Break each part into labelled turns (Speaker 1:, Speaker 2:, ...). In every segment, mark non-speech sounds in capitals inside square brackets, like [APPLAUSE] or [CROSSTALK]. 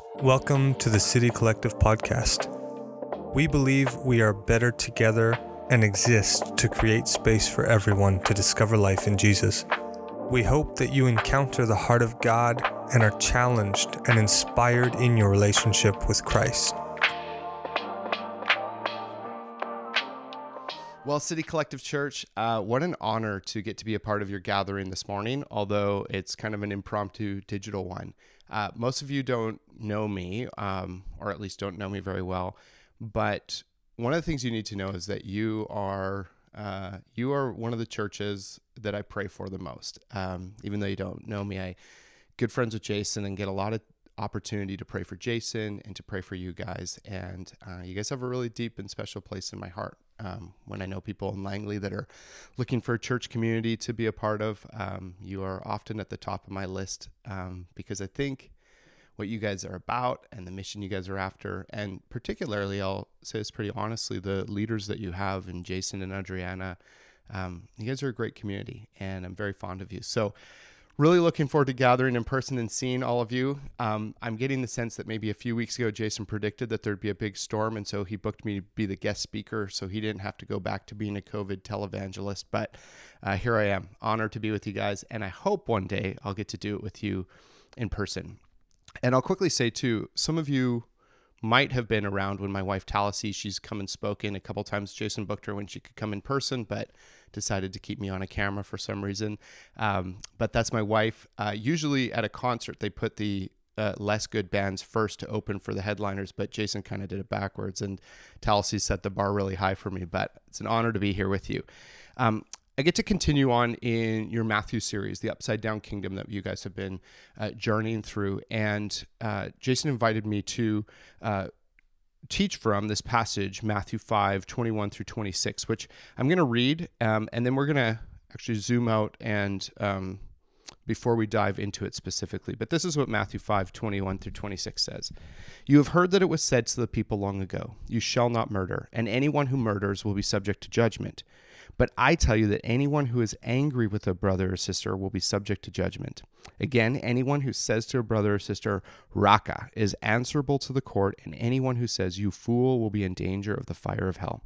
Speaker 1: Welcome to the City Collective podcast. We believe we are better together and exist to create space for everyone to discover life in Jesus. We hope that you encounter the heart of God and are challenged and inspired in your relationship with Christ.
Speaker 2: Well, City Collective Church, uh, what an honor to get to be a part of your gathering this morning, although it's kind of an impromptu digital one. Uh, most of you don't know me, um, or at least don't know me very well, but one of the things you need to know is that you are uh, you are one of the churches that I pray for the most. Um, even though you don't know me, I good friends with Jason and get a lot of opportunity to pray for Jason and to pray for you guys. And uh, you guys have a really deep and special place in my heart. Um, when I know people in Langley that are looking for a church community to be a part of, um, you are often at the top of my list um, because I think what you guys are about and the mission you guys are after, and particularly, I'll say this pretty honestly, the leaders that you have in Jason and Adriana, um, you guys are a great community, and I'm very fond of you. So, really looking forward to gathering in person and seeing all of you. Um, I'm getting the sense that maybe a few weeks ago, Jason predicted that there'd be a big storm, and so he booked me to be the guest speaker, so he didn't have to go back to being a COVID televangelist. But uh, here I am, honored to be with you guys, and I hope one day I'll get to do it with you in person. And I'll quickly say too, some of you might have been around when my wife Talisi, she's come and spoken a couple times. Jason booked her when she could come in person, but decided to keep me on a camera for some reason. Um, but that's my wife. Uh, usually at a concert, they put the uh, less good bands first to open for the headliners, but Jason kind of did it backwards, and Talisi set the bar really high for me. But it's an honor to be here with you. Um, I get to continue on in your Matthew series, the Upside Down Kingdom that you guys have been uh, journeying through. And uh, Jason invited me to uh, teach from this passage, Matthew 5 21 through 26, which I'm going to read, um, and then we're going to actually zoom out and um, before we dive into it specifically. But this is what Matthew 5 21 through 26 says You have heard that it was said to the people long ago, You shall not murder, and anyone who murders will be subject to judgment. But I tell you that anyone who is angry with a brother or sister will be subject to judgment. Again, anyone who says to a brother or sister, Raca, is answerable to the court, and anyone who says, You fool, will be in danger of the fire of hell.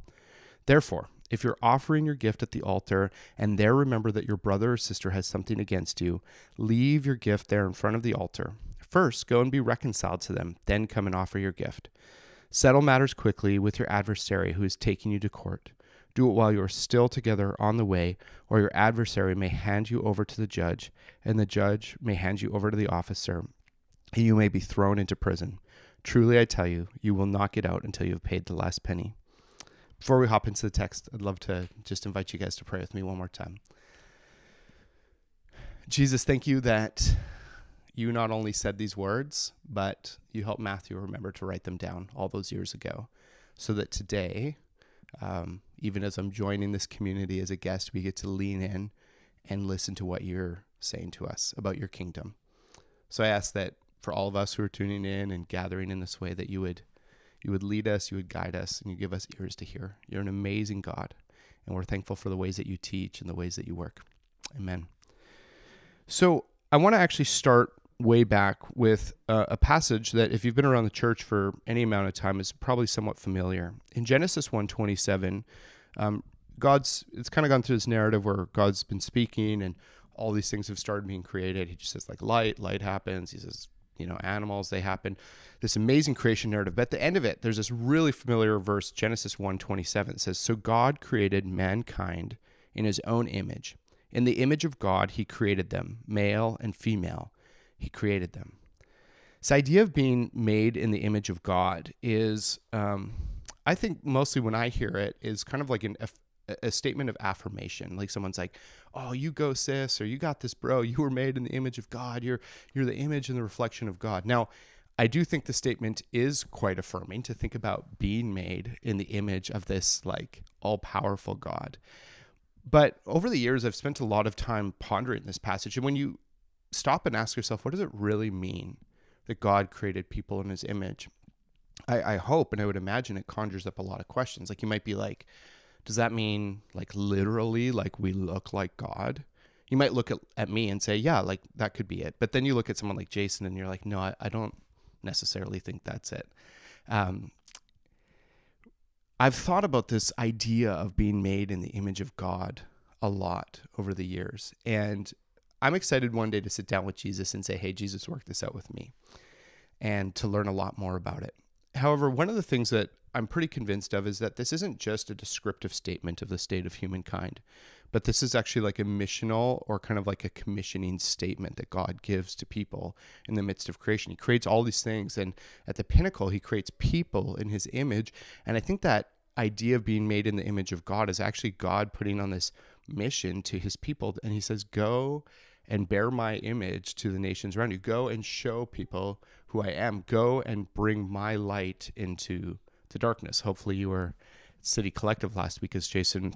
Speaker 2: Therefore, if you're offering your gift at the altar and there remember that your brother or sister has something against you, leave your gift there in front of the altar. First, go and be reconciled to them, then come and offer your gift. Settle matters quickly with your adversary who is taking you to court. Do it while you are still together on the way, or your adversary may hand you over to the judge, and the judge may hand you over to the officer, and you may be thrown into prison. Truly, I tell you, you will not get out until you have paid the last penny. Before we hop into the text, I'd love to just invite you guys to pray with me one more time. Jesus, thank you that you not only said these words, but you helped Matthew remember to write them down all those years ago, so that today um, even as I'm joining this community as a guest, we get to lean in and listen to what you're saying to us about your kingdom. So I ask that for all of us who are tuning in and gathering in this way, that you would you would lead us, you would guide us, and you give us ears to hear. You're an amazing God, and we're thankful for the ways that you teach and the ways that you work. Amen. So I want to actually start way back with uh, a passage that if you've been around the church for any amount of time is probably somewhat familiar. In genesis 127 um, god's it's kind of gone through this narrative where god's been speaking and all these things have started being created. He just says like light light happens. He says you know animals they happen. This amazing creation narrative. But at the end of it there's this really familiar verse genesis 127 says so god created mankind in his own image. In the image of god he created them male and female he created them. This idea of being made in the image of God is, um, I think, mostly when I hear it, is kind of like an, a, a statement of affirmation. Like someone's like, "Oh, you go, sis," or "You got this, bro. You were made in the image of God. You're you're the image and the reflection of God." Now, I do think the statement is quite affirming to think about being made in the image of this like all powerful God. But over the years, I've spent a lot of time pondering this passage. And when you stop and ask yourself, what does it really mean that God created people in his image? I, I hope and I would imagine it conjures up a lot of questions. Like you might be like, does that mean like literally like we look like God? You might look at, at me and say, yeah, like that could be it. But then you look at someone like Jason and you're like, no, I, I don't necessarily think that's it. Um, I've thought about this idea of being made in the image of God a lot over the years. And I'm excited one day to sit down with Jesus and say, hey, Jesus, work this out with me and to learn a lot more about it. However, one of the things that I'm pretty convinced of is that this isn't just a descriptive statement of the state of humankind, but this is actually like a missional or kind of like a commissioning statement that God gives to people in the midst of creation. He creates all these things, and at the pinnacle, He creates people in His image. And I think that idea of being made in the image of God is actually God putting on this mission to His people. And He says, Go and bear my image to the nations around you. Go and show people who I am. Go and bring my light into the darkness. Hopefully, you were at City Collective last week as Jason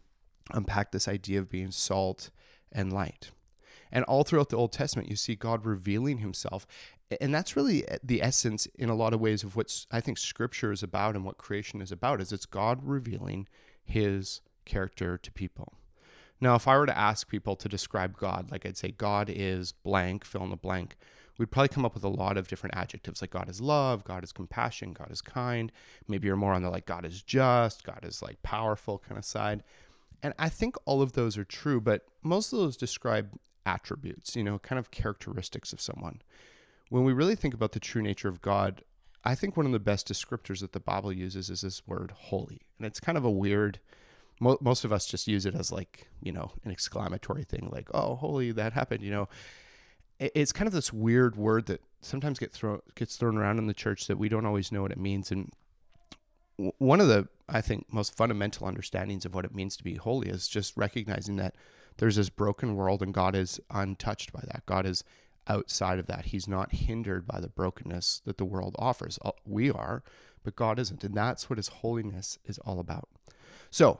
Speaker 2: unpacked this idea of being salt and light. And all throughout the Old Testament, you see God revealing himself. And that's really eh, the essence, in a lot of ways, of what I think Scripture is about and what creation is about, is it's God revealing his character to people. Now, if I were to ask people to describe God, like I'd say, God is blank, fill in the blank, we'd probably come up with a lot of different adjectives like God is love, God is compassion, God is kind. Maybe you're more on the like God is just, God is like powerful kind of side. And I think all of those are true, but most of those describe attributes, you know, kind of characteristics of someone. When we really think about the true nature of God, I think one of the best descriptors that the Bible uses is this word holy. And it's kind of a weird, mo- most of us just use it as like, you know, an exclamatory thing, like, oh, holy, that happened, you know. It's kind of this weird word that sometimes get thrown gets thrown around in the church that we don't always know what it means. And one of the I think most fundamental understandings of what it means to be holy is just recognizing that there's this broken world and God is untouched by that. God is outside of that. He's not hindered by the brokenness that the world offers. We are, but God isn't. And that's what his holiness is all about. So,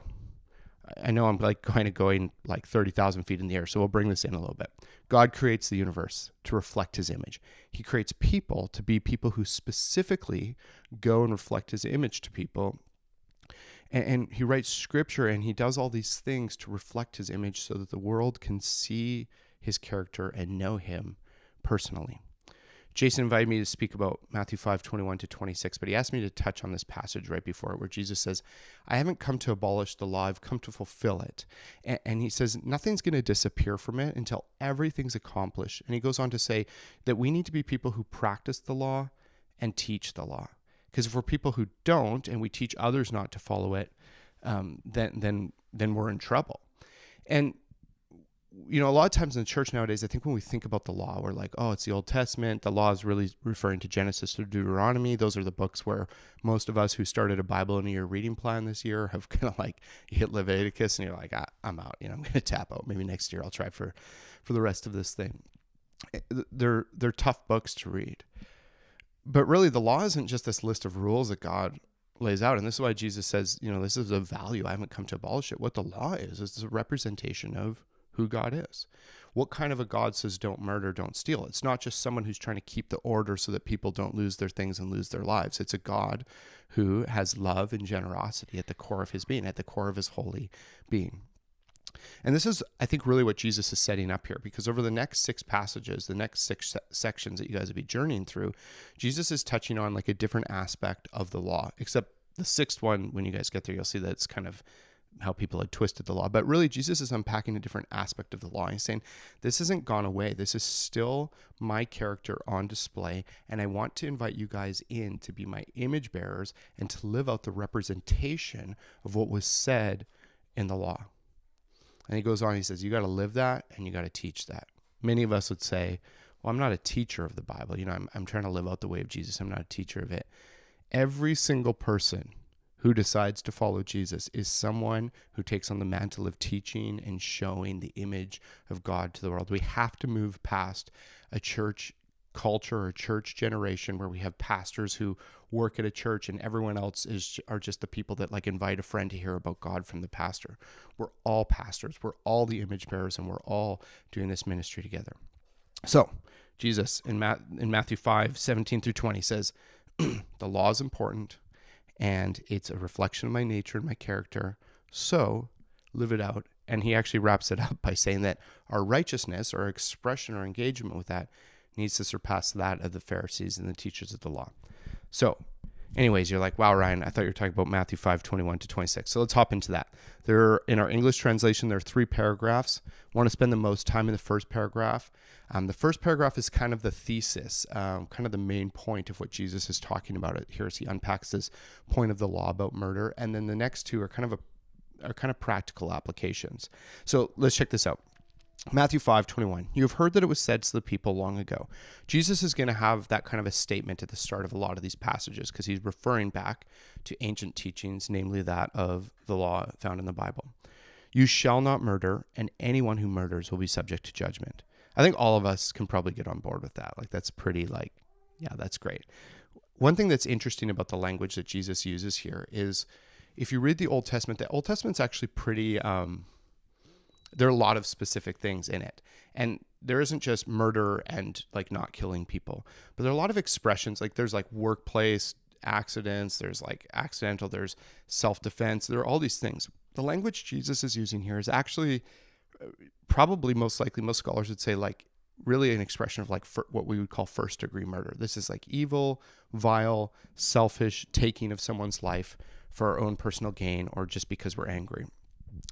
Speaker 2: I know I'm like kind of going like 30,000 feet in the air, so we'll bring this in a little bit. God creates the universe to reflect his image. He creates people to be people who specifically go and reflect his image to people. And, and he writes scripture and he does all these things to reflect his image so that the world can see his character and know him personally. Jason invited me to speak about Matthew 5 21 to 26, but he asked me to touch on this passage right before it where Jesus says, I haven't come to abolish the law, I've come to fulfill it. And, and he says, nothing's going to disappear from it until everything's accomplished. And he goes on to say that we need to be people who practice the law and teach the law. Because if we're people who don't and we teach others not to follow it, um, then, then, then we're in trouble. And you know, a lot of times in the church nowadays, I think when we think about the law, we're like, oh, it's the Old Testament. The law is really referring to Genesis to Deuteronomy. Those are the books where most of us who started a Bible in a year reading plan this year have [LAUGHS] kind of like hit Leviticus and you're like, ah, I'm out. You know, I'm going to tap out. Maybe next year I'll try for, for the rest of this thing. Eh, they're, they're tough books to read. But really, the law isn't just this list of rules that God lays out. And this is why Jesus says, you know, this is a value. I haven't come to abolish it. What the law is, is a representation of who God is. What kind of a God says don't murder, don't steal? It's not just someone who's trying to keep the order so that people don't lose their things and lose their lives. It's a God who has love and generosity at the core of his being, at the core of his holy being. And this is, I think, really what Jesus is setting up here because over the next six passages, the next six sections that you guys will be journeying through, Jesus is touching on like a different aspect of the law, except the sixth one, when you guys get there, you'll see that it's kind of how people had twisted the law. But really, Jesus is unpacking a different aspect of the law. He's saying, This hasn't gone away. This is still my character on display. And I want to invite you guys in to be my image bearers and to live out the representation of what was said in the law. And he goes on, he says, You got to live that and you got to teach that. Many of us would say, Well, I'm not a teacher of the Bible. You know, I'm, I'm trying to live out the way of Jesus. I'm not a teacher of it. Every single person who decides to follow Jesus is someone who takes on the mantle of teaching and showing the image of God to the world. We have to move past a church culture or church generation where we have pastors who work at a church and everyone else is are just the people that like invite a friend to hear about God from the pastor. We're all pastors. We're all the image bearers and we're all doing this ministry together. So, Jesus in, Ma- in Matthew 5, 17 through 20 says, [CLEARS THROAT] the law is important and it's a reflection of my nature and my character. So live it out. And he actually wraps it up [LAUGHS] by saying that our righteousness, our expression, our engagement with that needs to surpass that of the Pharisees and the teachers of the law. So, anyways, you're like, wow, Ryan, I thought you were talking about Matthew 5, 21 to 26. So let's hop into that. There, are, in our English translation, there are three paragraphs. I want to spend the most time in the first paragraph. Um, the first paragraph is kind of the thesis, um, kind of the main point of what Jesus is talking about it here as he unpacks this point of the law about murder. And then the next two are kind of a, are kind of practical applications. So let's check this out. Matthew 5 21. You have heard that it was said to the people long ago. Jesus is going to have that kind of a statement at the start of a lot of these passages because he's referring back to ancient teachings, namely that of the law found in the Bible. You shall not murder, and anyone who murders will be subject to judgment. I think all of us can probably get on board with that. Like, that's pretty, like, yeah, that's great. One thing that's interesting about the language that Jesus uses here is if you read the Old Testament, the Old Testament's actually pretty. Um, there are a lot of specific things in it. And there isn't just murder and like not killing people, but there are a lot of expressions. Like there's like workplace accidents, there's like accidental, there's self defense, there are all these things. The language Jesus is using here is actually uh, probably most likely, most scholars would say like really an expression of like what we would call first degree murder. This is like evil, vile, selfish taking of someone's life for our own personal gain or just because we're angry.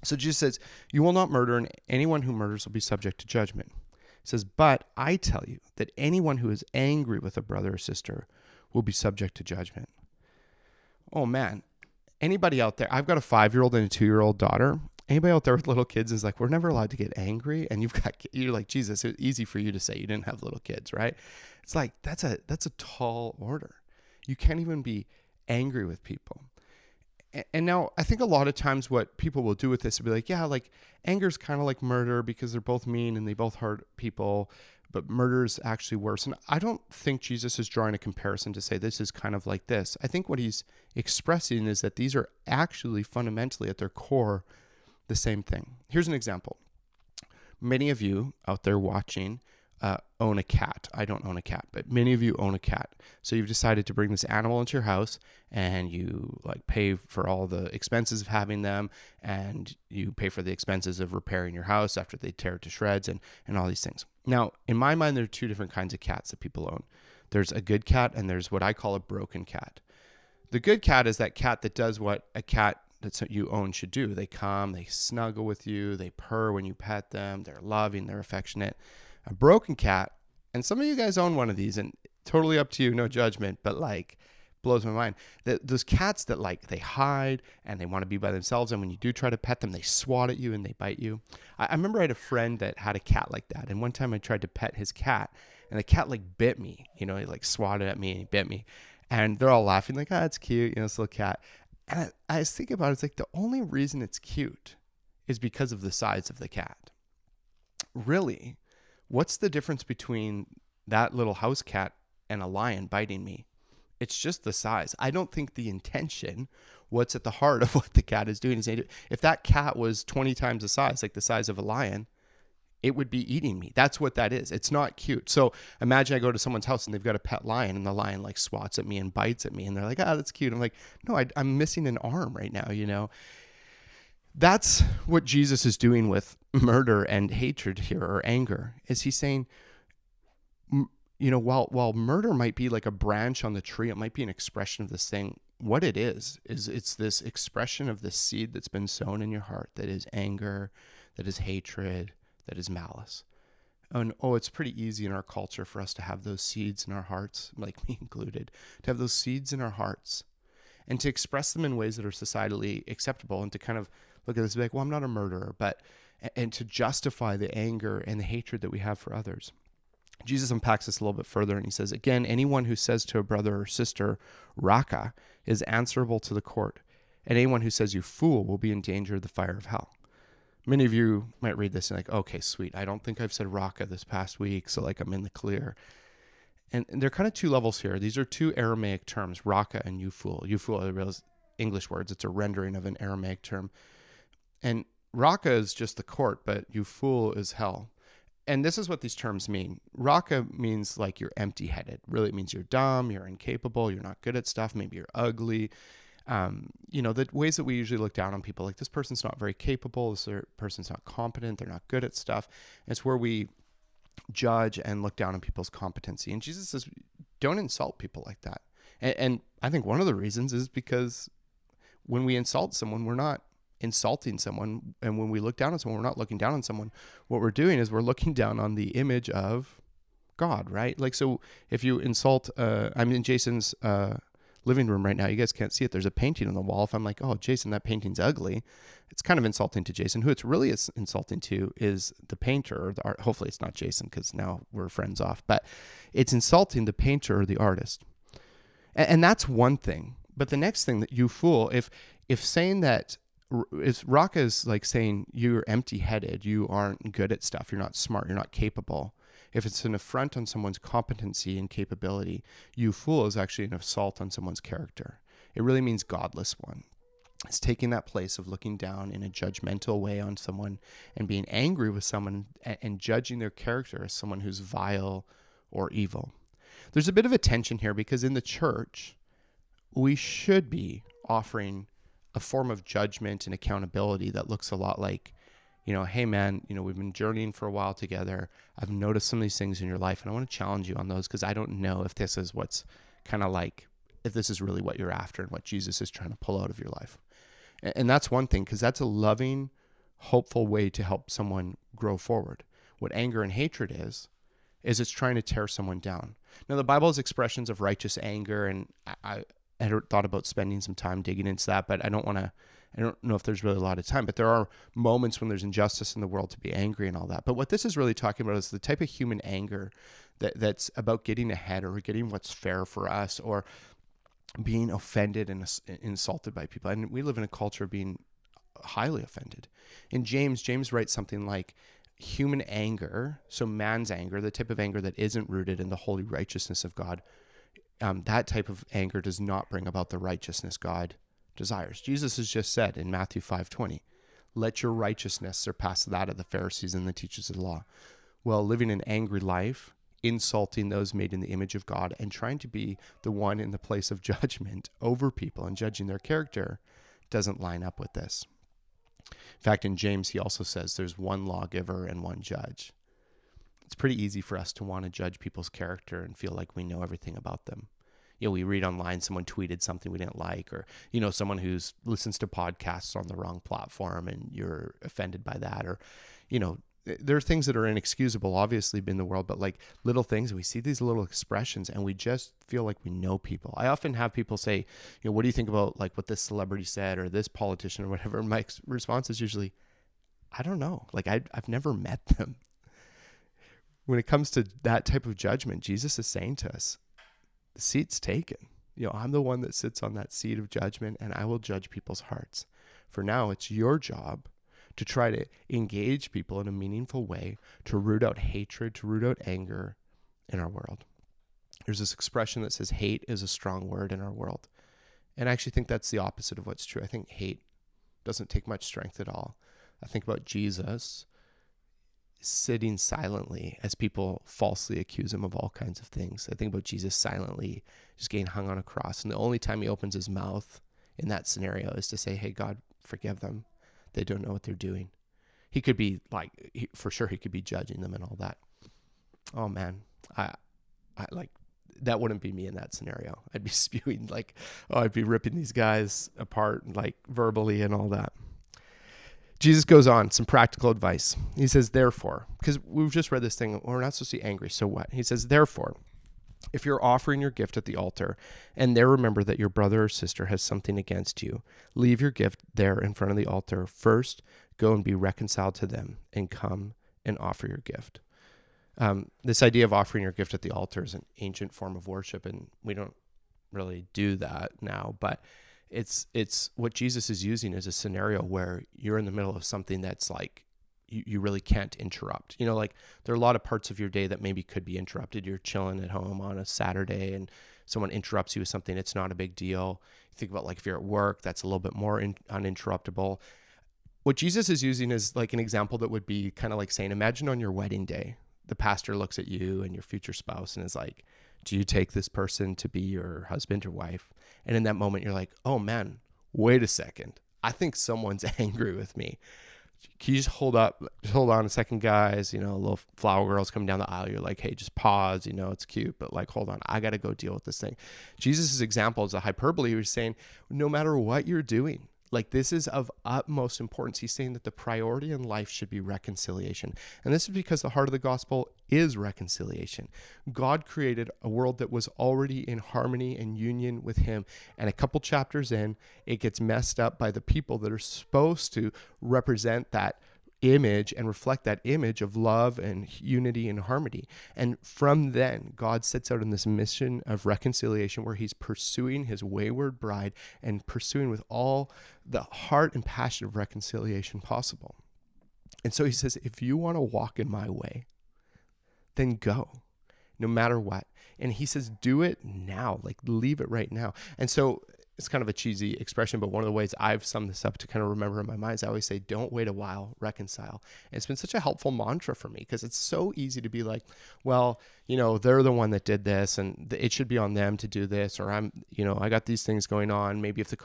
Speaker 2: So Jesus says, You will not murder, and anyone who murders will be subject to judgment. He says, But I tell you that anyone who is angry with a brother or sister will be subject to judgment. Oh man, anybody out there, I've got a five year old and a two year old daughter. Anybody out there with little kids is like, we're never allowed to get angry. And you've got, you're like, Jesus, it's easy for you to say you didn't have little kids, right? It's like, that's a, that's a tall order. You can't even be angry with people and now I think a lot of times what people will do with this will be like, yeah, like anger is kind of like murder because they're both mean and they both hurt people, but murder is actually worse. And I don't think Jesus is drawing a comparison to say this is kind of like this. I think what he's expressing is that these are actually fundamentally at their core the same thing. Here's an example. Many of you out there watching uh, own a cat. I don't own a cat, but many of you own a cat. So you've decided to bring this animal into your house and you like pay for all the expenses of having them and you pay for the expenses of repairing your house after they tear it to shreds and, and all these things. Now, in my mind, there are two different kinds of cats that people own. There's a good cat and there's what I call a broken cat. The good cat is that cat that does what a cat that you own should do. They come, they snuggle with you, they purr when you pet them, they're loving, they're affectionate a broken cat, and some of you guys own one of these, and totally up to you, no judgment, but like blows my mind. that those cats that like they hide and they want to be by themselves, and when you do try to pet them, they swat at you and they bite you. I, I remember I had a friend that had a cat like that, and one time I tried to pet his cat, and the cat like bit me. You know, he like swatted at me and he bit me, and they're all laughing like, "Ah, oh, it's cute," you know, this little cat. And I, I about it, it's like the only reason it's cute is because of the size of the cat. Really, what's the difference between that little house cat and a lion biting me? It's just the size. I don't think the intention, what's at the heart of [LAUGHS] what the cat is doing, is if that cat was 20 times the size, like the size of a lion, it would be eating me. That's what that is. It's not cute. So imagine I go to someone's house and they've got a pet lion and the lion like swats at me and bites at me and they're like, ah, oh, that's cute. I'm like, no, I, I'm missing an arm right now, you know? That's what Jesus is doing with murder and hatred here or anger. Is he saying, you know, while while murder might be like a branch on the tree, it might be an expression of this thing. What it is is it's this expression of the seed that's been sown in your heart that is anger, that is hatred, that is malice. And oh, it's pretty easy in our culture for us to have those seeds in our hearts, [LAUGHS] like me included, to have those seeds in our hearts and to express them in ways that are societally acceptable and to kind of look at this and be like, well, I'm not a murderer, but and to justify the anger and the hatred that we have for others. Jesus unpacks this a little bit further and he says, Again, anyone who says to a brother or sister, Raca, is answerable to the court, and anyone who says, You fool, will be in danger of the fire of hell. Many of you might read this and like, okay, sweet. I don't think I've said Raca this past week, so like I'm in the clear. And, and there are kind of two levels here. These are two Aramaic terms, Raca and you fool. You fool are real English words. It's a rendering of an Aramaic term. And Raca is just the court, but you fool is hell. And this is what these terms mean. Raca means like you're empty headed. Really, it means you're dumb, you're incapable, you're not good at stuff, maybe you're ugly. Um, you know, the ways that we usually look down on people, like this person's not very capable, this person's not competent, they're not good at stuff. it's where we judge and look down on people's competency. And Jesus says, don't insult people like that. And, and I think one of the reasons is because when we insult someone, we're not insulting someone. And when we look down on someone, we're not looking down on someone. What we're doing is we're looking down on the image of God, right? Like, so if you insult, uh, I'm in Jason's uh, living room right now. You guys can't see it. There's a painting on the wall. If I'm like, oh, Jason, that painting's ugly, it's kind of insulting to Jason. Who it's really insulting to is the painter or the art. Hopefully, it's not Jason because now we're friends off. But it's insulting the painter or the artist, and, and that's one thing. But the next thing that you fool, if if saying that is Raca is like saying you're empty headed, you aren't good at stuff, you're not smart, you're not capable. If it's an affront on someone's competency and capability, you fool is actually an assault on someone's character. It really means godless one. It's taking that place of looking down in a judgmental way on someone and being angry with someone and judging their character as someone who's vile or evil. There's a bit of a tension here because in the church, we should be offering a form of judgment and accountability that looks a lot like you know, hey man, you know, we've been journeying for a while together. I've noticed some of these things in your life, and I want to challenge you on those because I don't know if this is what's kind of like, if this is really what you're after and what Jesus is trying to pull out of your life. And, and that's one thing because that's a loving, hopeful way to help someone grow forward. What anger and hatred is, is it's trying to tear someone down. Now, the Bible has expressions of righteous anger, and I had thought about spending some time digging into that, but I don't want to I don't know if there's really a lot of time, but there are moments when there's injustice in the world to be angry and all that. But what this is really talking about is the type of human anger that, that's about getting ahead or getting what's fair for us or being offended and insulted by people. And we live in a culture of being highly offended. In James, James writes something like, human anger, so man's anger, the type of anger that isn't rooted in the holy righteousness of God, um, that type of anger does not bring about the righteousness God desires. Jesus has just said in Matthew 5:20, "Let your righteousness surpass that of the Pharisees and the teachers of the law." Well, living an angry life, insulting those made in the image of God and trying to be the one in the place of [LAUGHS] judgment over people and judging their character doesn't line up with this. In fact, in James, he also says there's one lawgiver and one judge. It's pretty easy for us to want to judge people's character and feel like we know everything about them you know, we read online someone tweeted something we didn't like, or, you know, someone who's listens to podcasts on the wrong platform and you're offended by that, or, you know, there are things that are inexcusable, obviously, in the world, but like little things, we see these little expressions and we just feel like we know people. I often have people say, you know, what do you think about like what this celebrity said or this politician or whatever? [LAUGHS] My response is usually, I don't know. Like I, I've never met them. When it comes to that type of judgment, Jesus is saying to us, the seat's taken. You know, I'm the one that sits on that seat of judgment and I will judge people's hearts. For now, it's your job to try to engage people in a meaningful way, to root out hatred, to root out anger in our world. There's this expression that says hate is a strong word in our world. And I actually think that's the opposite of what's true. I think hate doesn't take much strength at all. I think about Jesus sitting silently as people falsely accuse him of all kinds of things. I think about Jesus silently just getting hung on a cross. And the only time he opens his mouth in that scenario is to say, Hey, God, forgive them. They don't know what they're doing. He could be like, he, for sure, he could be judging them and all that. Oh, man. I, I like, that wouldn't be me in that scenario. I'd be [LAUGHS] spewing like, oh, I'd be ripping these guys apart, like verbally and all that. Jesus goes on, some practical advice. He says, therefore, because we've just read this thing, we're not supposed to be angry, so what? He says, therefore, if you're offering your gift at the altar and there remember that your brother or sister has something against you, leave your gift there in front of the altar. First, go and be reconciled to them and come and offer your gift. Um, this idea of offering your gift at the altar is an ancient form of worship, and we don't really do that now, but it's it's what Jesus is using is a scenario where you're in the middle of something that's like you, you really can't interrupt. You know, like there are a lot of parts of your day that maybe could be interrupted. You're chilling at home on a Saturday and someone interrupts you with something, it's not a big deal. You think about like if you're at work, that's a little bit more in, uninterruptible. What Jesus is using is like an example that would be kind of like saying, imagine on your wedding day, the pastor looks at you and your future spouse and is like, do you take this person to be your husband or wife? And in that moment, you're like, oh man, wait a second. I think someone's [LAUGHS] angry with me. can you just hold up, just hold on a second, guys? You know, little flower girls coming down the aisle. You're like, hey, just pause. You know, it's cute, but like, hold on, I got to go deal with this thing. Jesus' example is a hyperbole. He was saying, no matter what you're doing, like this is of utmost importance. He's saying that the priority in life should be reconciliation. And this is because the heart of the gospel is reconciliation. God created a world that was already in harmony and union with him. And a couple chapters in, it gets messed up by the people that are supposed to represent that image and reflect that image of love and unity and harmony. And from then, God sets out on this mission of reconciliation where he's pursuing his wayward bride and pursuing with all the heart and passion of reconciliation possible. And so he says, if you want to walk in my way, then go, no matter what. And he says, do it now, like leave it right now. And so it's kind of a cheesy expression, but one of the ways I've summed this up to kind of remember in my mind is I always say, don't wait a while, reconcile. And it's been such a helpful mantra for me because it's so easy to be like, well, you know, they're the one that did this and it should be on them to do this, or I'm, you know, I got these things going on. Maybe if the,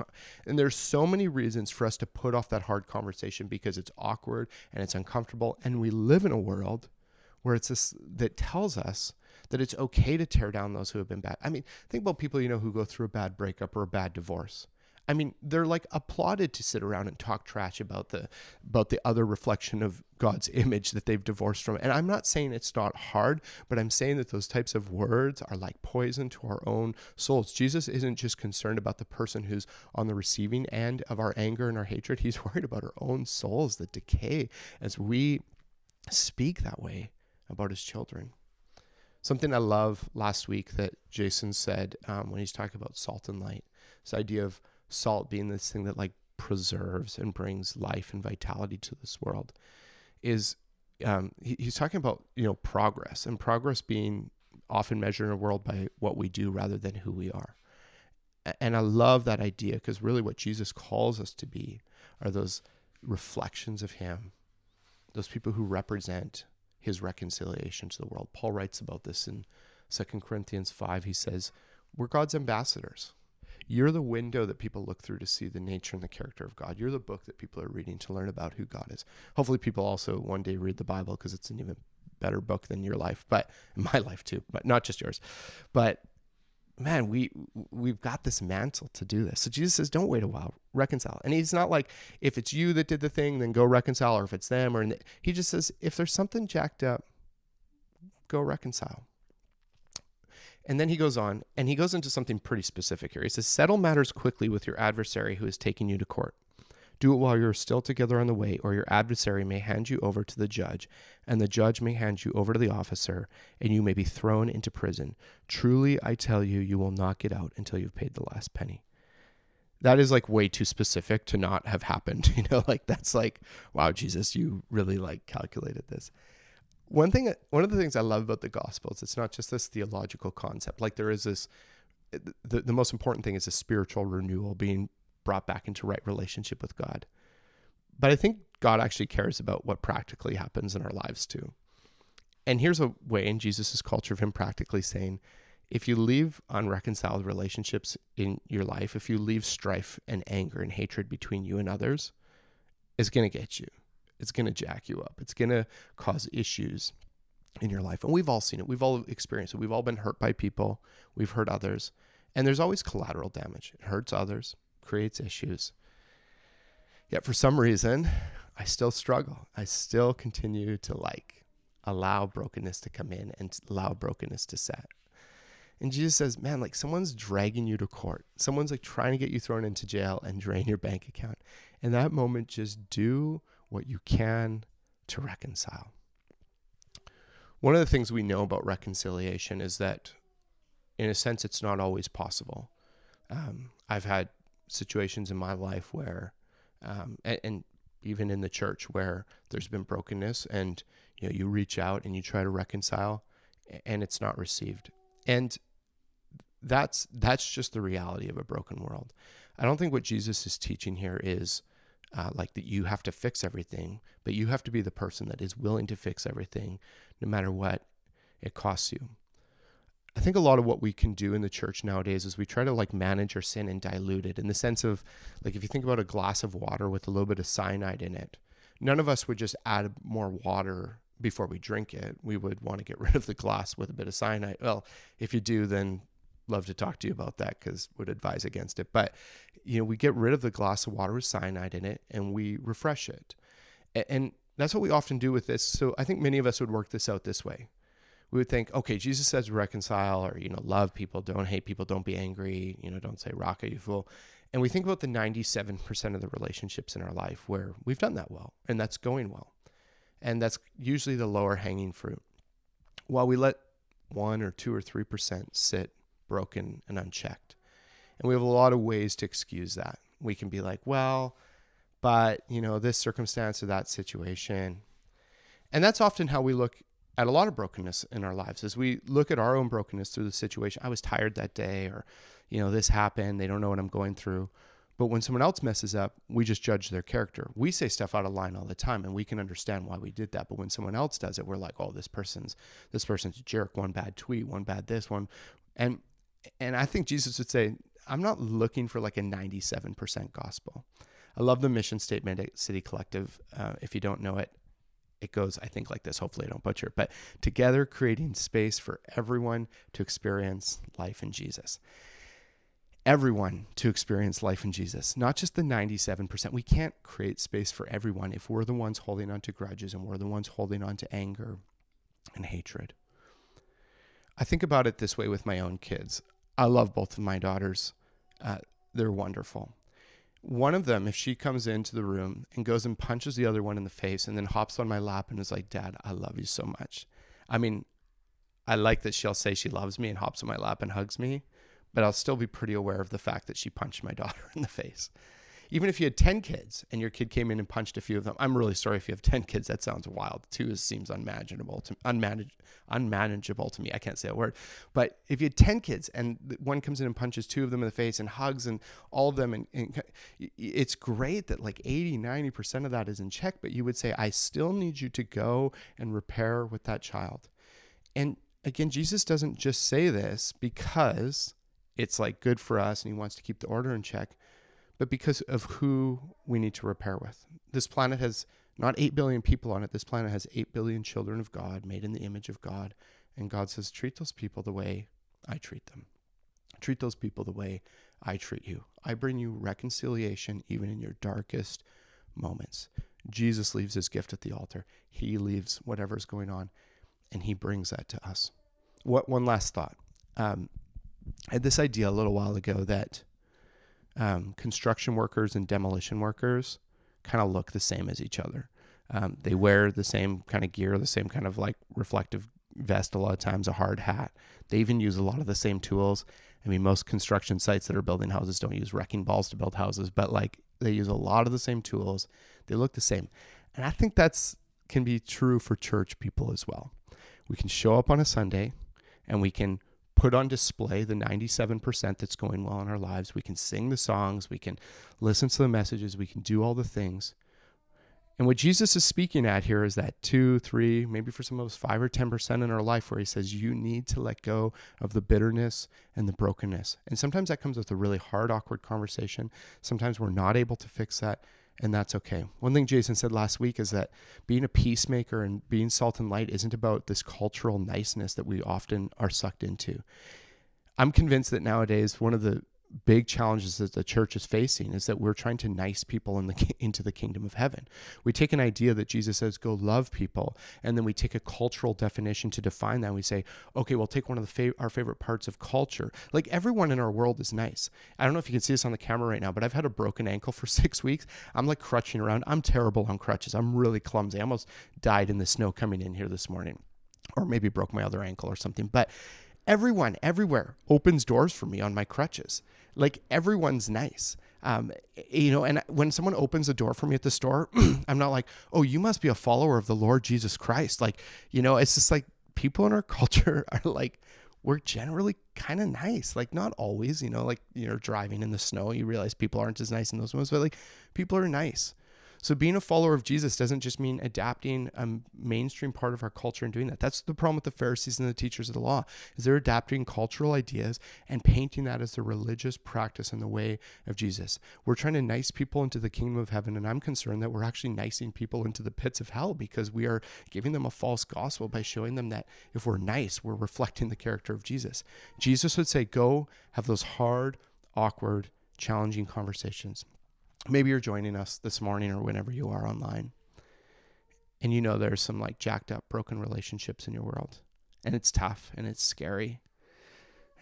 Speaker 2: and there's so many reasons for us to put off that hard conversation because it's awkward and it's uncomfortable. And we live in a world where it's this that tells us that it's okay to tear down those who have been bad. I mean, think about people you know who go through a bad breakup or a bad divorce. I mean, they're like applauded to sit around and talk trash about the about the other reflection of God's [LAUGHS] image that they've divorced from. And I'm not saying it's not hard, but I'm saying that those types of words are like poison to our own souls. Jesus isn't just concerned about the person who's on the receiving end of our anger and our hatred. He's [LAUGHS] worried about our own souls that decay as we speak that way about his children. Something I love last week that Jason said um, when he's talking about salt and light, this idea of salt being this thing that like preserves and brings life and vitality to this world, is um, he, he's talking about you know progress and progress being often measured in a world by what we do rather than who we are. And I love that idea because really what Jesus calls us to be are those reflections of Him, those people who represent his reconciliation to the world. Paul writes about this in 2 Corinthians 5. He says, We're God's ambassadors. You're the window that people look through to see the nature and the character of God. You're the book that people are reading to learn about who God is. Hopefully, people also one day read the Bible because it's an even better book than your life, but [LAUGHS] my life too, but not just yours. But man, we we've got this mantle to do this. So Jesus says, don't wait a while, reconcile. And he's not like if it's you that did the thing, then go reconcile, or if it's them, or he just says if there's something jacked up, go reconcile. And then he goes on, and he goes into something pretty specific here. He says, settle matters quickly with your adversary who is taking you to court. Do it while you're still together on the way, or your adversary may hand you over to the judge, and the judge may hand you over to the officer, and you may be thrown into prison. Truly, I tell you, you will not get out until you've paid the last penny. That is like way too specific to not have happened. [LAUGHS] You know, like that's like, wow, Jesus, you really like calculated this. One thing, one of the things I love about the Gospels, it's not just this theological concept. Like there is this, the, the most important thing is a spiritual renewal being brought back into right relationship with God. But I think God actually cares about what practically happens in our lives too. And here's a way in Jesus' culture of him practically saying, if you leave unreconciled relationships in your life, if you leave strife and anger and hatred between you and others, it's going to get you. It's going to jack you up. It's going to cause issues in your life. And we've all seen it. We've all experienced it. We've all been hurt by people. We've hurt others. And there's always collateral damage. It hurts others creates issues. Yet for some reason, I still struggle. I still continue to like allow brokenness to come in and allow brokenness to set. And Jesus says, man, like someone's dragging you to court. Someone's like trying to get you thrown into jail and drain your bank account. In that moment, just do what you can to reconcile. One of the things we know about reconciliation is that, in a sense, it's not always possible. Um, I've had situations in my life where, um, and, and even in the church where there's been brokenness and you know you reach out and you try to reconcile and it's not received. And that's that's just the reality of a broken world. I don't think what jesus is teaching here is uh, like that you have to fix everything but you have to be the person that is willing to fix everything no matter what it costs you I think a lot of what we can do in the church nowadays is we try to like manage our sin and dilute it in the sense of like if you think about a glass of water with a little bit of cyanide in it, none of us would just add more water before we drink it. We would want to get [LAUGHS] rid of the glass with a bit of cyanide. Well, if you do, then love to talk to you about that because would advise against it. But you know, we get rid of the glass of water with cyanide in it and we refresh it. And that's what we often do with this. So I think many of us would work this out this way. We would think, okay, Jesus says reconcile or, you know, love people, don't hate people, don't be angry, you know, don't say raca, you fool. And we think about the 97% of the relationships in our life where we've done that well and that's going well. And that's usually the lower hanging fruit. While we let one or two or 3% sit broken and unchecked. And we have a lot of ways to excuse that. We can be like, well, but, you know, this circumstance or that situation. And that's often how we look at a lot of brokenness in our lives as we look at our own brokenness through the situation. I was tired that day, or, you know, this happened. They don't know what I'm going through. But when someone else messes up, we just judge their character. We say stuff out of line all the time and we can understand why we did that. But when someone else does it, we're like, oh, this person's this person's a jerk, one bad tweet, one bad this, one and and I think Jesus would say, I'm not looking for like a 97% gospel. I love the mission statement at City Collective. Uh, if you don't know it, it goes, I think, like this. Hopefully, I don't butcher it. But together, creating space for everyone to experience life in Jesus. Everyone to experience life in Jesus, not just the 97%. We can't create space for everyone if we're the ones holding on to grudges and we're the ones holding on to anger and hatred. I think about it this way with my own kids. I love both of my daughters. Uh, they're wonderful. One of them, if she comes into the room and goes and punches the other one in the face and then hops on my lap and is like, Dad, I love you so much. I mean, I like that she'll say she loves me and hops on my lap and hugs me, but I'll still be pretty aware of the fact that she punched my [LAUGHS] daughter in the face even if you had 10 kids and your kid came in and punched a few of them, I'm really sorry if you have 10 kids. That sounds wild. Two is, seems unmanageable to unmanage, unmanageable to me. I can't say a word. But if you had 10 kids and one comes in and punches two of them in the face and hugs and all of them, and, and it's great that like 80, 90% of that is in check. But you would say, I still need you to go and repair with that child. And again, Jesus doesn't just say this because it's like good for us and he wants to keep the order in check but because of who we need to repair with. This planet has not 8 billion people on it. This planet has 8 billion children of God made in the image of God. And God says, treat those people the way I treat them. Treat those people the way I treat you. I bring you reconciliation even in your darkest moments. Jesus leaves his gift at the altar. He leaves whatever's going on, and he brings that to us. What one last thought? Um, I had this idea a little while ago that um, construction workers and demolition workers kind of look the same as each other. Um, they wear the same kind of gear, the same kind of like reflective vest, a lot of times, a hard hat. They even use a lot of the same tools. I mean, most construction sites that are building houses don't use wrecking balls to build houses, but like they use a lot of the same tools. They look the same. And I think that's can be true for church people as well. We can show up on a Sunday and we can put on display the 97% that's going well in our lives. We can sing the songs, we can listen to the messages, we can do all the things. And what Jesus is speaking at here is that two, three, maybe for some of us, five or 10% in our life where he says, you need to let go of the bitterness and the brokenness. And sometimes that comes with a really hard, awkward conversation. Sometimes we're not able to fix that and that's okay. One thing Jason said last week is that being a peacemaker and being salt and light isn't about this cultural niceness that we often are sucked into. I'm convinced that nowadays one of the big challenges that the church is facing is that we're trying to nice people in the into the kingdom of heaven. We take an idea that Jesus says go love people and then we take a cultural definition to define that. We say, "Okay, we'll take one of the fav- our favorite parts of culture. Like everyone in our world is nice. I don't know if you can see this on the camera right now, but I've had a broken ankle for [LAUGHS] 6 weeks. I'm like crutching around. I'm terrible on crutches. I'm really clumsy. I almost died in the snow coming in here this morning or maybe broke my other ankle or something. But everyone everywhere opens doors for me on my crutches. Like everyone's nice. Um, you know and when someone opens a door for me at the store [CLEARS THROAT] i'm not like oh you must be a follower of the lord jesus christ. Like you know it's just like people in our [LAUGHS] culture are like we're generally kind of nice. Like not always you know like you're driving in the snow you realize people aren't as nice in those moments but like people are nice So being a follower of Jesus doesn't just mean adapting a mainstream part of our culture and doing that. That's the problem with the Pharisees and the teachers of the law, is they're adapting cultural ideas and painting that as the religious practice and the way of Jesus. We're trying to nice people into the kingdom of heaven, and I'm concerned that we're actually nicing people into the pits of hell because we are giving them a false gospel by showing them that if we're nice, we're reflecting the character of Jesus. Jesus would say, Go have those hard, awkward, challenging conversations maybe you're joining us this morning or whenever you are online and you know there's some like jacked up broken relationships in your world and it's tough and it's scary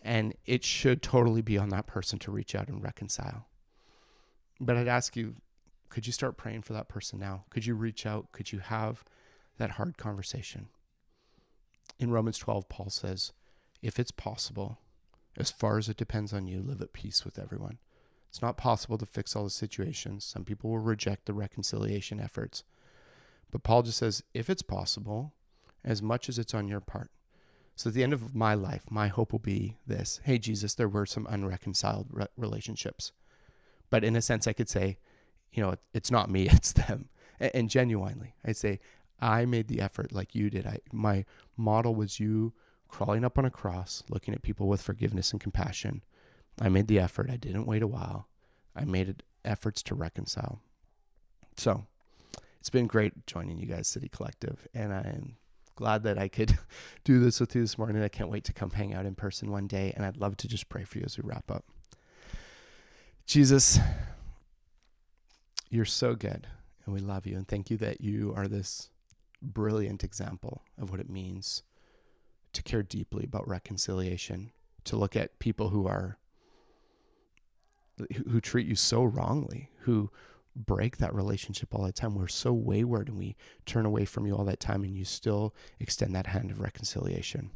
Speaker 2: and it should totally be on that person to reach out and reconcile. But i'd ask you could you start praying for that person now? Could you reach out? Could you have that hard conversation? In romans 12 paul says if it's possible as far as it depends on you live at peace with everyone it's not possible to fix all the situations. Some people will reject the reconciliation efforts. But Paul just says, if it's possible, as much as it's on your part. So at the end of my life, my hope will be this Hey, Jesus, there were some unreconciled re- relationships. But in a sense, I could say, you know, it's not me, [LAUGHS] it's them. And, and genuinely, I'd say, I made the effort like you did. I, my model was you crawling up on a cross, looking at people with forgiveness and compassion, I made the effort. I didn't wait a while. I made efforts to reconcile. So it's been great joining you guys, City Collective, and I'm glad that I could [LAUGHS] do this with you this morning. I can't wait to come hang out in person one day, and I'd love to just pray for you as we wrap up. Jesus, you're so good, and we love you, and thank you that you are this brilliant example of what it means to care deeply about reconciliation, to look at people who are who treat you so wrongly, who break that relationship all the time. We're so wayward and we turn away from you all that time, and you still extend that hand of reconciliation.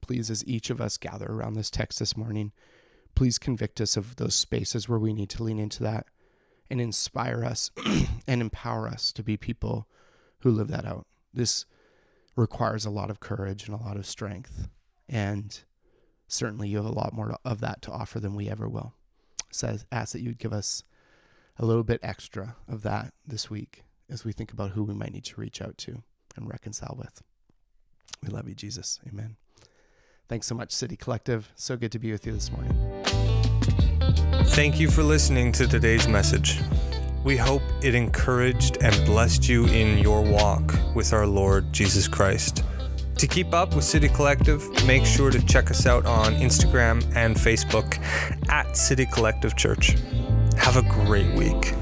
Speaker 2: Please, as each of us gather around this text this morning, please convict us of those spaces where we need to lean into that and inspire us [CLEARS THROAT] and empower us to be people who live that out. This requires a lot of courage and a lot of strength. And certainly you have a lot more of that to offer than we ever will. So I ask that you would give us a little bit extra of that this week as we think about who we might need to reach out to and reconcile with. We love you, Jesus. Amen. Thanks so much, City Collective. So good to be with you this morning.
Speaker 1: Thank you for listening to today's message. We hope it encouraged and blessed you in your walk with our Lord Jesus Christ. To keep up with City Collective, make sure to check us out on Instagram and Facebook at City Collective Church. Have a great week.